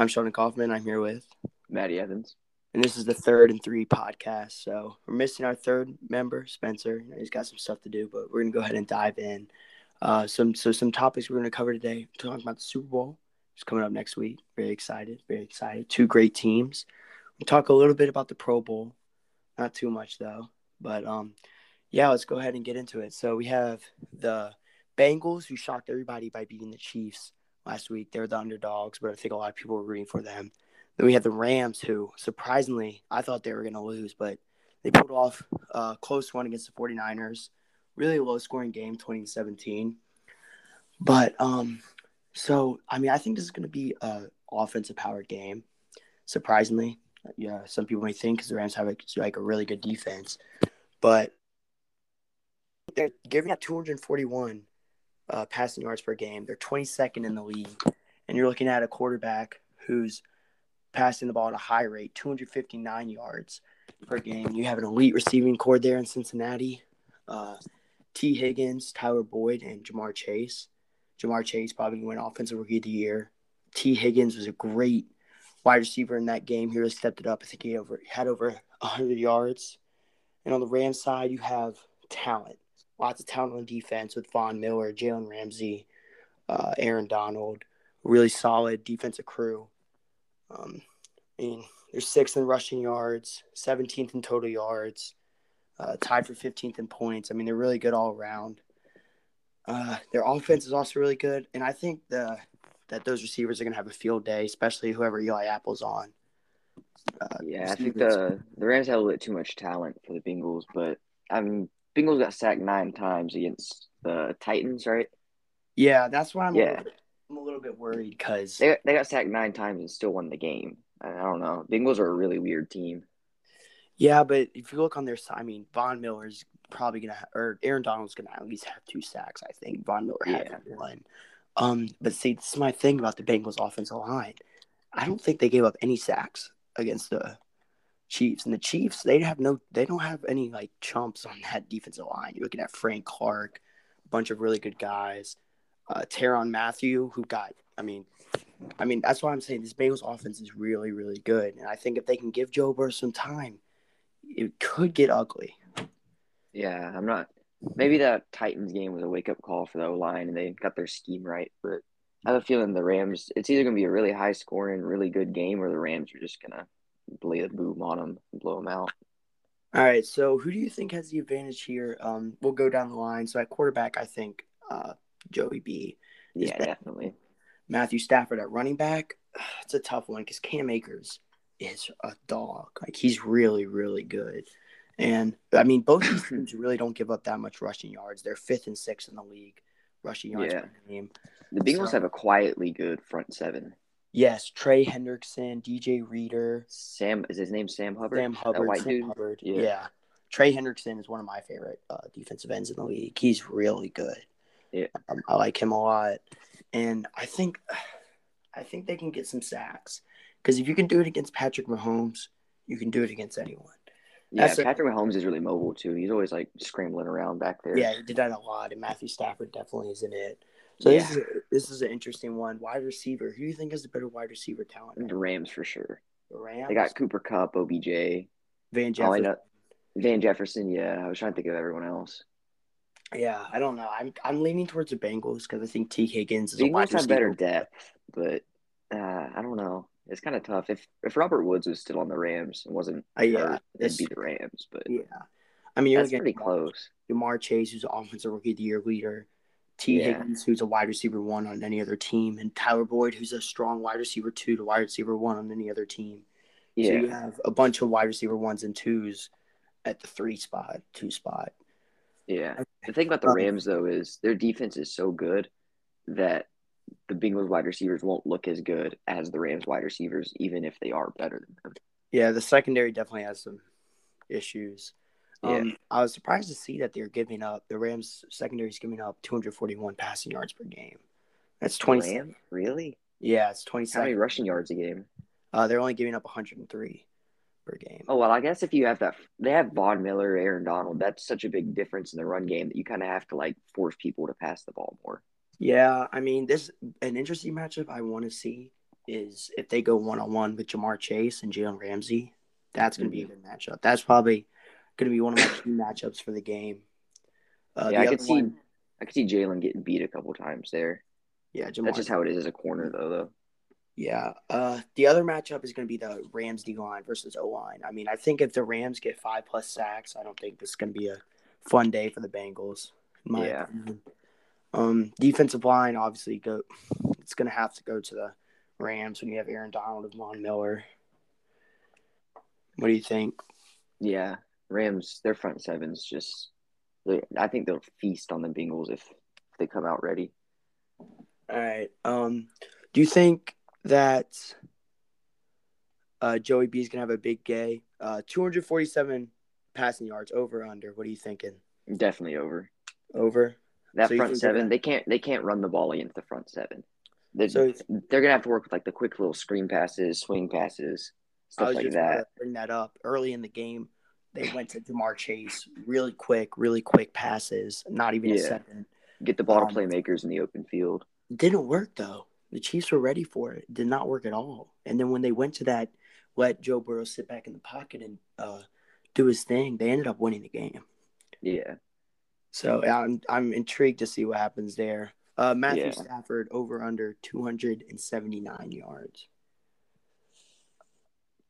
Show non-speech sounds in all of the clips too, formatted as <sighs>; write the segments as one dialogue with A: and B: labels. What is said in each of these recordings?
A: I'm Sheldon Kaufman. I'm here with
B: Maddie Evans.
A: And this is the third and three podcast. So we're missing our third member, Spencer. He's got some stuff to do, but we're gonna go ahead and dive in. Uh, some so some topics we're gonna cover today. talking about the Super Bowl. It's coming up next week. Very excited. Very excited. Two great teams. We'll talk a little bit about the Pro Bowl. Not too much though. But um, yeah, let's go ahead and get into it. So we have the Bengals who shocked everybody by beating the Chiefs last week. They were the underdogs, but I think a lot of people were rooting for them. Then we had the Rams, who surprisingly I thought they were going to lose, but they pulled off a close one against the 49ers. Really low scoring game, 2017. But um, so I mean, I think this is going to be a offensive powered game. Surprisingly, yeah, some people may think because the Rams have a, like a really good defense, but they're giving up 241 uh, passing yards per game. They're 22nd in the league. And you're looking at a quarterback who's passing the ball at a high rate, 259 yards per game. You have an elite receiving corps there in Cincinnati. Uh, Tee Higgins, Tyler Boyd, and Ja'Marr Chase. Ja'Marr Chase probably went Offensive Rookie of the Year. Tee Higgins was a great wide receiver in that game. He really stepped it up. I think he over had over 100 yards. And on the Rams side, you have talent lots of talent on defense with Von Miller, Jalen Ramsey, uh, Aaron Donald, really solid defensive crew. Um, I mean, they're sixth in rushing yards, 17th in total yards, uh, tied for 15th in points. I mean, they're really good all around. Uh, their offense is also really good, and I think the that those receivers are going to have a field day, especially whoever Eli Apple's on.
B: Uh, yeah, receivers. I think the the Rams have a little bit too much talent for the Bengals, but I'm Bengals got sacked nine times against the Titans, right?
A: Yeah, that's why I'm yeah. a little bit, I'm a little bit worried because
B: they they got sacked nine times and still won the game. I don't know. Bengals are a really weird team.
A: Yeah, but if you look on their side, I mean, Von Miller's probably gonna or Aaron Donald's gonna at least have two sacks. I think Von Miller had yeah. one. Um, but see, this is my thing about the Bengals offensive line. I don't think they gave up any sacks against the Chiefs. And the Chiefs, they have no, they don't have any like chumps on that defensive line. You're looking at Frank Clark, a bunch of really good guys. Uh, Tyrann Mathieu, who got, I mean, I mean that's why I'm saying this Bengals offense is really, really good. And I think if they can give Joe Burrow some time, it could get ugly.
B: Yeah, I'm not. Maybe that Titans game was a wake up call for the O line, and they got their scheme right. But I have a feeling the Rams. It's either going to be a really high scoring, really good game, or the Rams are just going the boom on them and blow them out.
A: All right. So who do you think has the advantage here? Um, we'll go down the line. So at quarterback, I think uh, Joey B.
B: Yeah, definitely.
A: Matthew Stafford at running back. <sighs> It's a tough one because Cam Akers is a dog. Like he's really, really good. And I mean, both these <clears throat> teams really don't give up that much rushing yards. They're fifth and sixth in the league rushing yards yeah. per game.
B: The Bengals so, have a quietly good front seven.
A: Yes, Trey Hendrickson, DJ Reader,
B: Sam is his name Sam Hubbard.
A: Sam Hubbard, white Sam dude. Hubbard. Yeah. yeah. Trey Hendrickson is one of my favorite uh, defensive ends in the league. He's really good.
B: Yeah,
A: um, I like him a lot, and I think, <sighs> I think they can get some sacks because if you can do it against Patrick Mahomes, you can do it against anyone.
B: Yeah, That's Patrick a, Mahomes is really mobile too. He's always like scrambling around back there.
A: Yeah, he did that a lot, and Matthew Stafford definitely isn't it. So yeah. this is a, this is an interesting one. Wide receiver. Who do you think is the better wide receiver talent?
B: The Rams for sure.
A: The Rams.
B: They got Cooper Kupp, OBJ,
A: Van Jefferson.
B: Van Jefferson. Yeah, I was trying to think of everyone else.
A: Yeah, I don't know. I'm I'm leaning towards the Bengals because I think Tee Higgins is
B: Bengals a wide have better depth, but uh, I don't know. It's kind of tough. If if Robert Woods was still on the Rams and wasn't,
A: uh, yeah,
B: it'd be the Rams. But
A: yeah, I mean, you're
B: that's pretty close.
A: Ja'Marr Chase, who's the offensive rookie of the year leader. Tee yeah. Higgins, who's a wide receiver one on any other team, and Tyler Boyd, who's a strong wide receiver two to wide receiver one on any other team. Yeah. So you have a bunch of wide receiver ones and twos at the three spot, two spot.
B: Yeah. The thing about the Rams though is their defense is so good that the Bengals wide receivers won't look as good as the Rams wide receivers, even if they are better than them.
A: Yeah, the secondary definitely has some issues. Yeah. Um, I was surprised to see that they're giving up the Rams secondary is giving up 241 passing yards per game. That's 20. Ram?
B: Really?
A: Yeah, it's 20.
B: How many rushing yards a game?
A: Uh, they're only giving up 103 per game.
B: Oh well, I guess if you have that, they have Von Miller, Aaron Donald. That's such a big difference in the run game that you kind of have to like force people to pass the ball more.
A: Yeah, I mean, this an interesting matchup I want to see is if they go one on one with Ja'Marr Chase and Jalen Ramsey, that's going to be a good matchup. That's probably going to be one of my key matchups for the game.
B: Uh, yeah, the I could see. One, I could see Jalen getting beat a couple times there.
A: Yeah,
B: Ja'Marr. that's just how it is as a corner, though. Though.
A: Yeah. Uh, the other matchup is going to be the Rams D line versus O line. I mean, I think if the Rams get five plus sacks, I don't think this is going to be a fun day for the Bengals. yeah. Opinion. Um, defensive line, obviously, go. It's going to have to go to the Rams when you have Aaron Donald and Von Miller. What do you think?
B: Yeah, Rams, their front seven's just. I think they'll feast on the Bengals if they come out ready.
A: All right. Um, do you think that uh, Joey B is gonna have a big day? Uh, 247 passing yards over under. What are you thinking?
B: Definitely over.
A: Over.
B: That so front seven, they can't they can't run the ball against the front seven. They're, so they're gonna have to work with like the quick little screen passes, swing passes, stuff like that.
A: Bring that up early in the game. They went to Ja'Marr Chase really quick, really quick passes. Not even yeah. a second.
B: Get the ball um, to playmakers in the open field.
A: Didn't work though. The Chiefs were ready for it. it. Did not work at all. And then when they went to that, let Joe Burrow sit back in the pocket and uh, do his thing, they ended up winning the game.
B: Yeah.
A: So I'm I'm intrigued to see what happens there. Uh, Matthew yeah. Stafford over under 279 yards.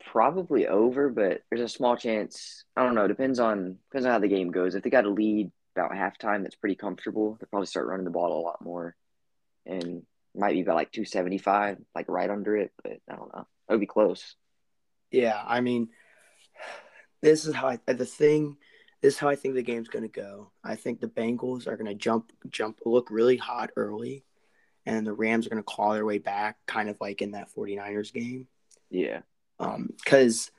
B: Probably over, but there's a small chance. I don't know. Depends on depends on how the game goes. If they got a lead about halftime, that's pretty comfortable. They'll probably start running the ball a lot more, and might be about like 275, like right under it. But I don't know. It would be close.
A: Yeah, I mean, this is how I, the thing this is how I think the game's going to go. I think the Bengals are going to jump, jump, look really hot early, and the Rams are going to claw their way back, kind of like in that 49ers game.
B: Yeah.
A: Because um,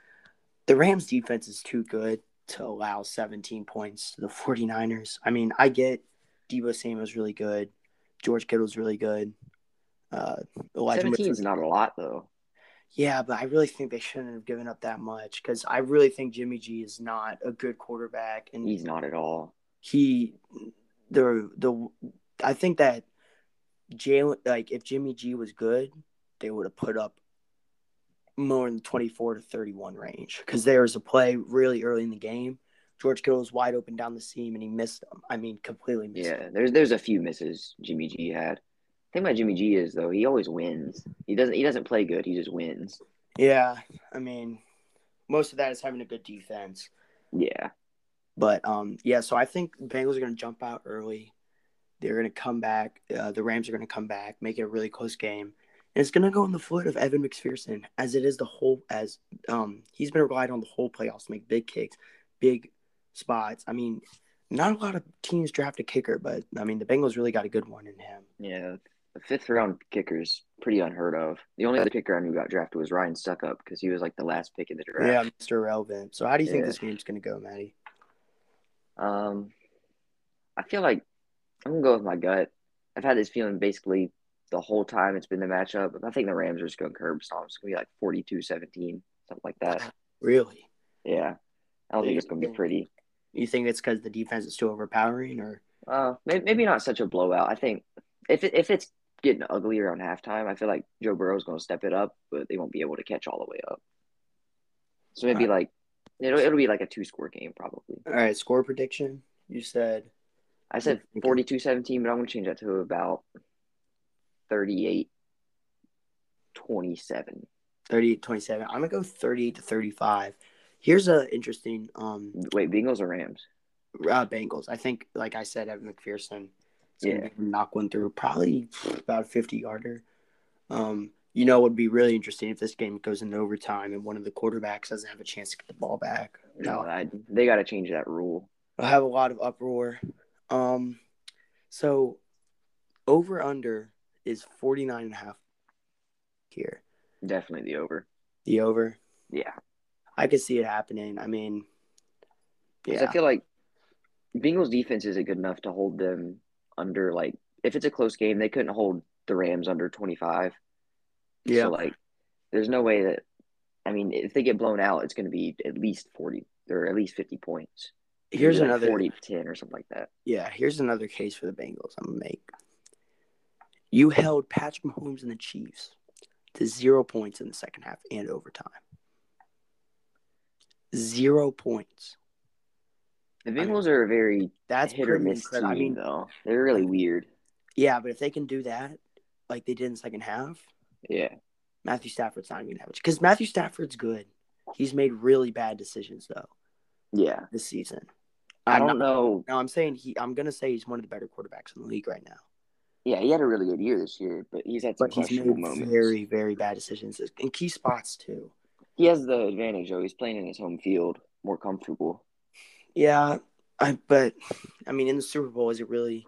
A: the Rams defense is too good to allow 17 points to the 49ers. I mean, I get Deebo Samuel's really good, George Kittle's really good. Uh,
B: 17 is not a lot, though.
A: Yeah, but I really think they shouldn't have given up that much because I really think Jimmy G is not a good quarterback, and
B: he's not at all.
A: He, the the, I think that Jalen, like if Jimmy G was good, they would have put up more in the twenty four to thirty one range because there was a play really early in the game. George Kittle was wide open down the seam and he missed them. I mean, completely missed.
B: Yeah, them. there's there's a few misses Jimmy G had thing about Jimmy G is though he always wins. He doesn't he doesn't play good. He just wins.
A: Yeah, I mean, most of that is having a good defense.
B: Yeah,
A: but um, yeah. So I think the Bengals are going to jump out early. They're going to come back. Uh, the Rams are going to come back, make it a really close game, it's going to go in the foot of Evan McPherson, as it is the whole as um he's been relied on the whole playoffs to make big kicks, big spots. I mean, not a lot of teams draft a kicker, but I mean the Bengals really got a good one in him.
B: Yeah, a fifth round kicker is pretty unheard of. The only other kicker I knew got drafted was Ryan Succop because he was like the last pick in the draft.
A: Yeah, Mr. Relevant. So how do you think yeah. this game's gonna go, Maddie?
B: Um, I feel like I'm gonna go with my gut. I've had this feeling basically the whole time it's been the matchup. I think the Rams are just going to curb stomp. It's gonna be like 42-17, something like that.
A: Really?
B: Yeah. I don't think it's gonna be pretty.
A: You think it's because the defense is too overpowering, or?
B: Uh, maybe, maybe not such a blowout. I think if it, if it's getting ugly around halftime, I feel like Joe Burrow's going to step it up, but they won't be able to catch all the way up. So maybe right. like it'll it'll be like a two score game probably.
A: All right, score prediction. You said
B: I said 42-17, but I'm going to change that to about 38 27.
A: 38 27. I'm going to go 38 to 35. Here's a interesting um
B: Wait, Bengals or Rams?
A: Uh, Bengals. I think like I said Evan McPherson yeah. knock one through, probably about a 50 yarder. Um, you know, it would be really interesting if this game goes into overtime and one of the quarterbacks doesn't have a chance to get the ball back.
B: No, I, they got to change that rule.
A: I have a lot of uproar. Um, so over under is 49 and a half here.
B: Definitely the over.
A: The over?
B: Yeah.
A: I could see it happening. I mean,
B: yeah. I feel like Bengals defense isn't good enough to hold them under like if it's a close game, they couldn't hold the Rams under 25. Yeah. So like there's no way that I mean, if they get blown out, it's going to be at least 40 or at least 50 points.
A: Here's like another
B: 40 to 10 or something like that.
A: Yeah, here's another case for the Bengals I'm going to make. You held Patrick Mahomes and the Chiefs to zero points in the second half and overtime. Zero points.
B: The Bengals are a very
A: That's
B: hit or miss team.
A: I mean,
B: though. They're really weird.
A: yeah, but if they can do that, like they did in the second half,
B: Yeah.
A: Matthew Stafford's not even gonna have it because Matthew Stafford's good. He's made really bad decisions though
B: Yeah.
A: this season.
B: I
A: I'm
B: don't
A: not-
B: know.
A: No, I'm saying he. I'm gonna say he's one of the better quarterbacks in the league right now.
B: Yeah, he had a really good year this year, but he's had some
A: But he's made
B: moments.
A: very, very bad decisions in key spots too.
B: He has the advantage, though. He's playing in his home field, more comfortable.
A: Yeah, I. But I mean, in the Super Bowl, is it really?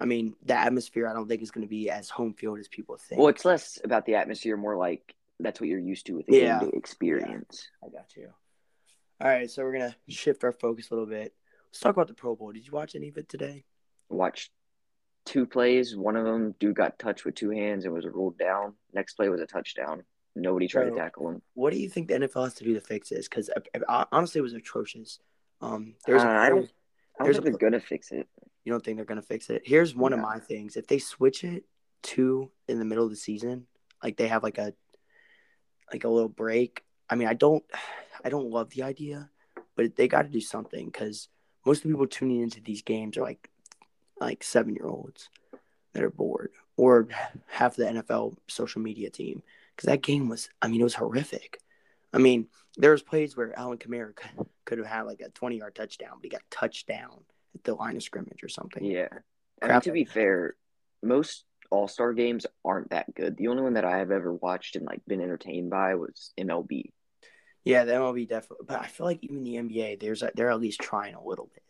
A: I mean, the atmosphere. I don't think is going to be as home field as people think.
B: Well, it's less about the atmosphere, more like that's what you're used to with the
A: Yeah.
B: game day experience.
A: I got you. All right, so we're gonna shift our focus a little bit. Let's talk about the Pro Bowl. Did you watch any of it today?
B: Watched two plays. One of them, dude got touched with two hands and was ruled down. Next play was a touchdown. Nobody tried
A: So-
B: to tackle him.
A: What do you think the NFL has to do to fix this? Because honestly, it was atrocious. Um, there's
B: Uh, I don't- I don't think
A: a-
B: they're gonna fix it.
A: You don't think they're gonna fix it? Here's one of my things. If they switch it to in the middle of the season, like they have like a like a little break. I mean, I don't, <sighs> I don't love the idea, but they got to do something because most of the people tuning into these games are like like seven year olds that are bored, or half the NFL social media team because that game was. I mean, it was horrific. I mean, there was plays where Alvin Kamara could, could have had like a twenty yard touchdown, but he got touched down at the line of scrimmage or something.
B: Yeah. I mean, to be fair, most All Star games aren't that good. The only one that I have ever watched and like been entertained by was MLB.
A: Yeah, the MLB definitely, but I feel like even the NBA, there's a, they're at least trying a little bit.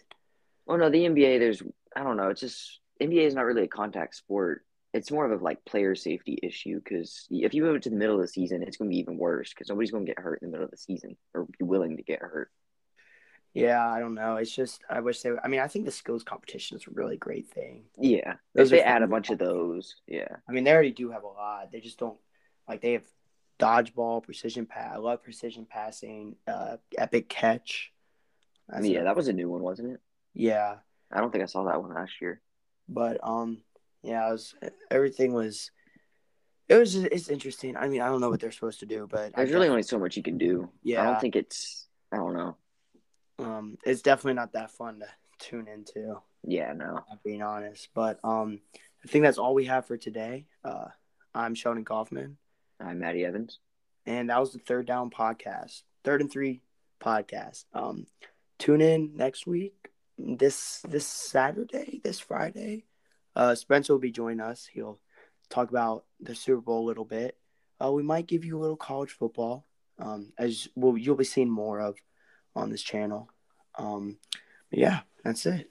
B: Oh no, the NBA. There's I don't know. It's just NBA is not really a contact sport. It's more of a like player safety issue because if you move it to the middle of the season, it's going to be even worse because nobody's going to get hurt in the middle of the season or be willing to get hurt.
A: Yeah, I don't know. It's just I wish they. I mean, I think the skills competition is a really great thing.
B: Yeah,
A: Those
B: they add a bunch of those, yeah,
A: I mean, they already do have a lot. They just don't like they have dodgeball, precision pass. I love precision passing, uh, epic catch.
B: I
A: That's
B: mean, yeah, that was a new one, wasn't it?
A: yeah,
B: I don't think I saw that one last year.
A: but um, yeah, it was everything was. It was just, it's interesting. I mean, I don't know what they're supposed to do, but I
B: There's really only so much you can do.
A: Yeah, I
B: don't think it's. I don't know.
A: um, it's definitely not that fun to tune into.
B: Yeah, no.
A: not being honest. But um, I think that's all we have for today. Uh, I'm Sheldon Kaufman,
B: I'm Maddie Evans.
A: and that was the Third Down Podcast, Third and Three Podcast. Um, tune in next week, this this Saturday, this Friday. Uh, Spencer will be joining us. He'll talk about the Super Bowl a little bit. Uh, we might give you a little college football, um, as well. You'll be seeing more of on this channel. Um, yeah, that's it.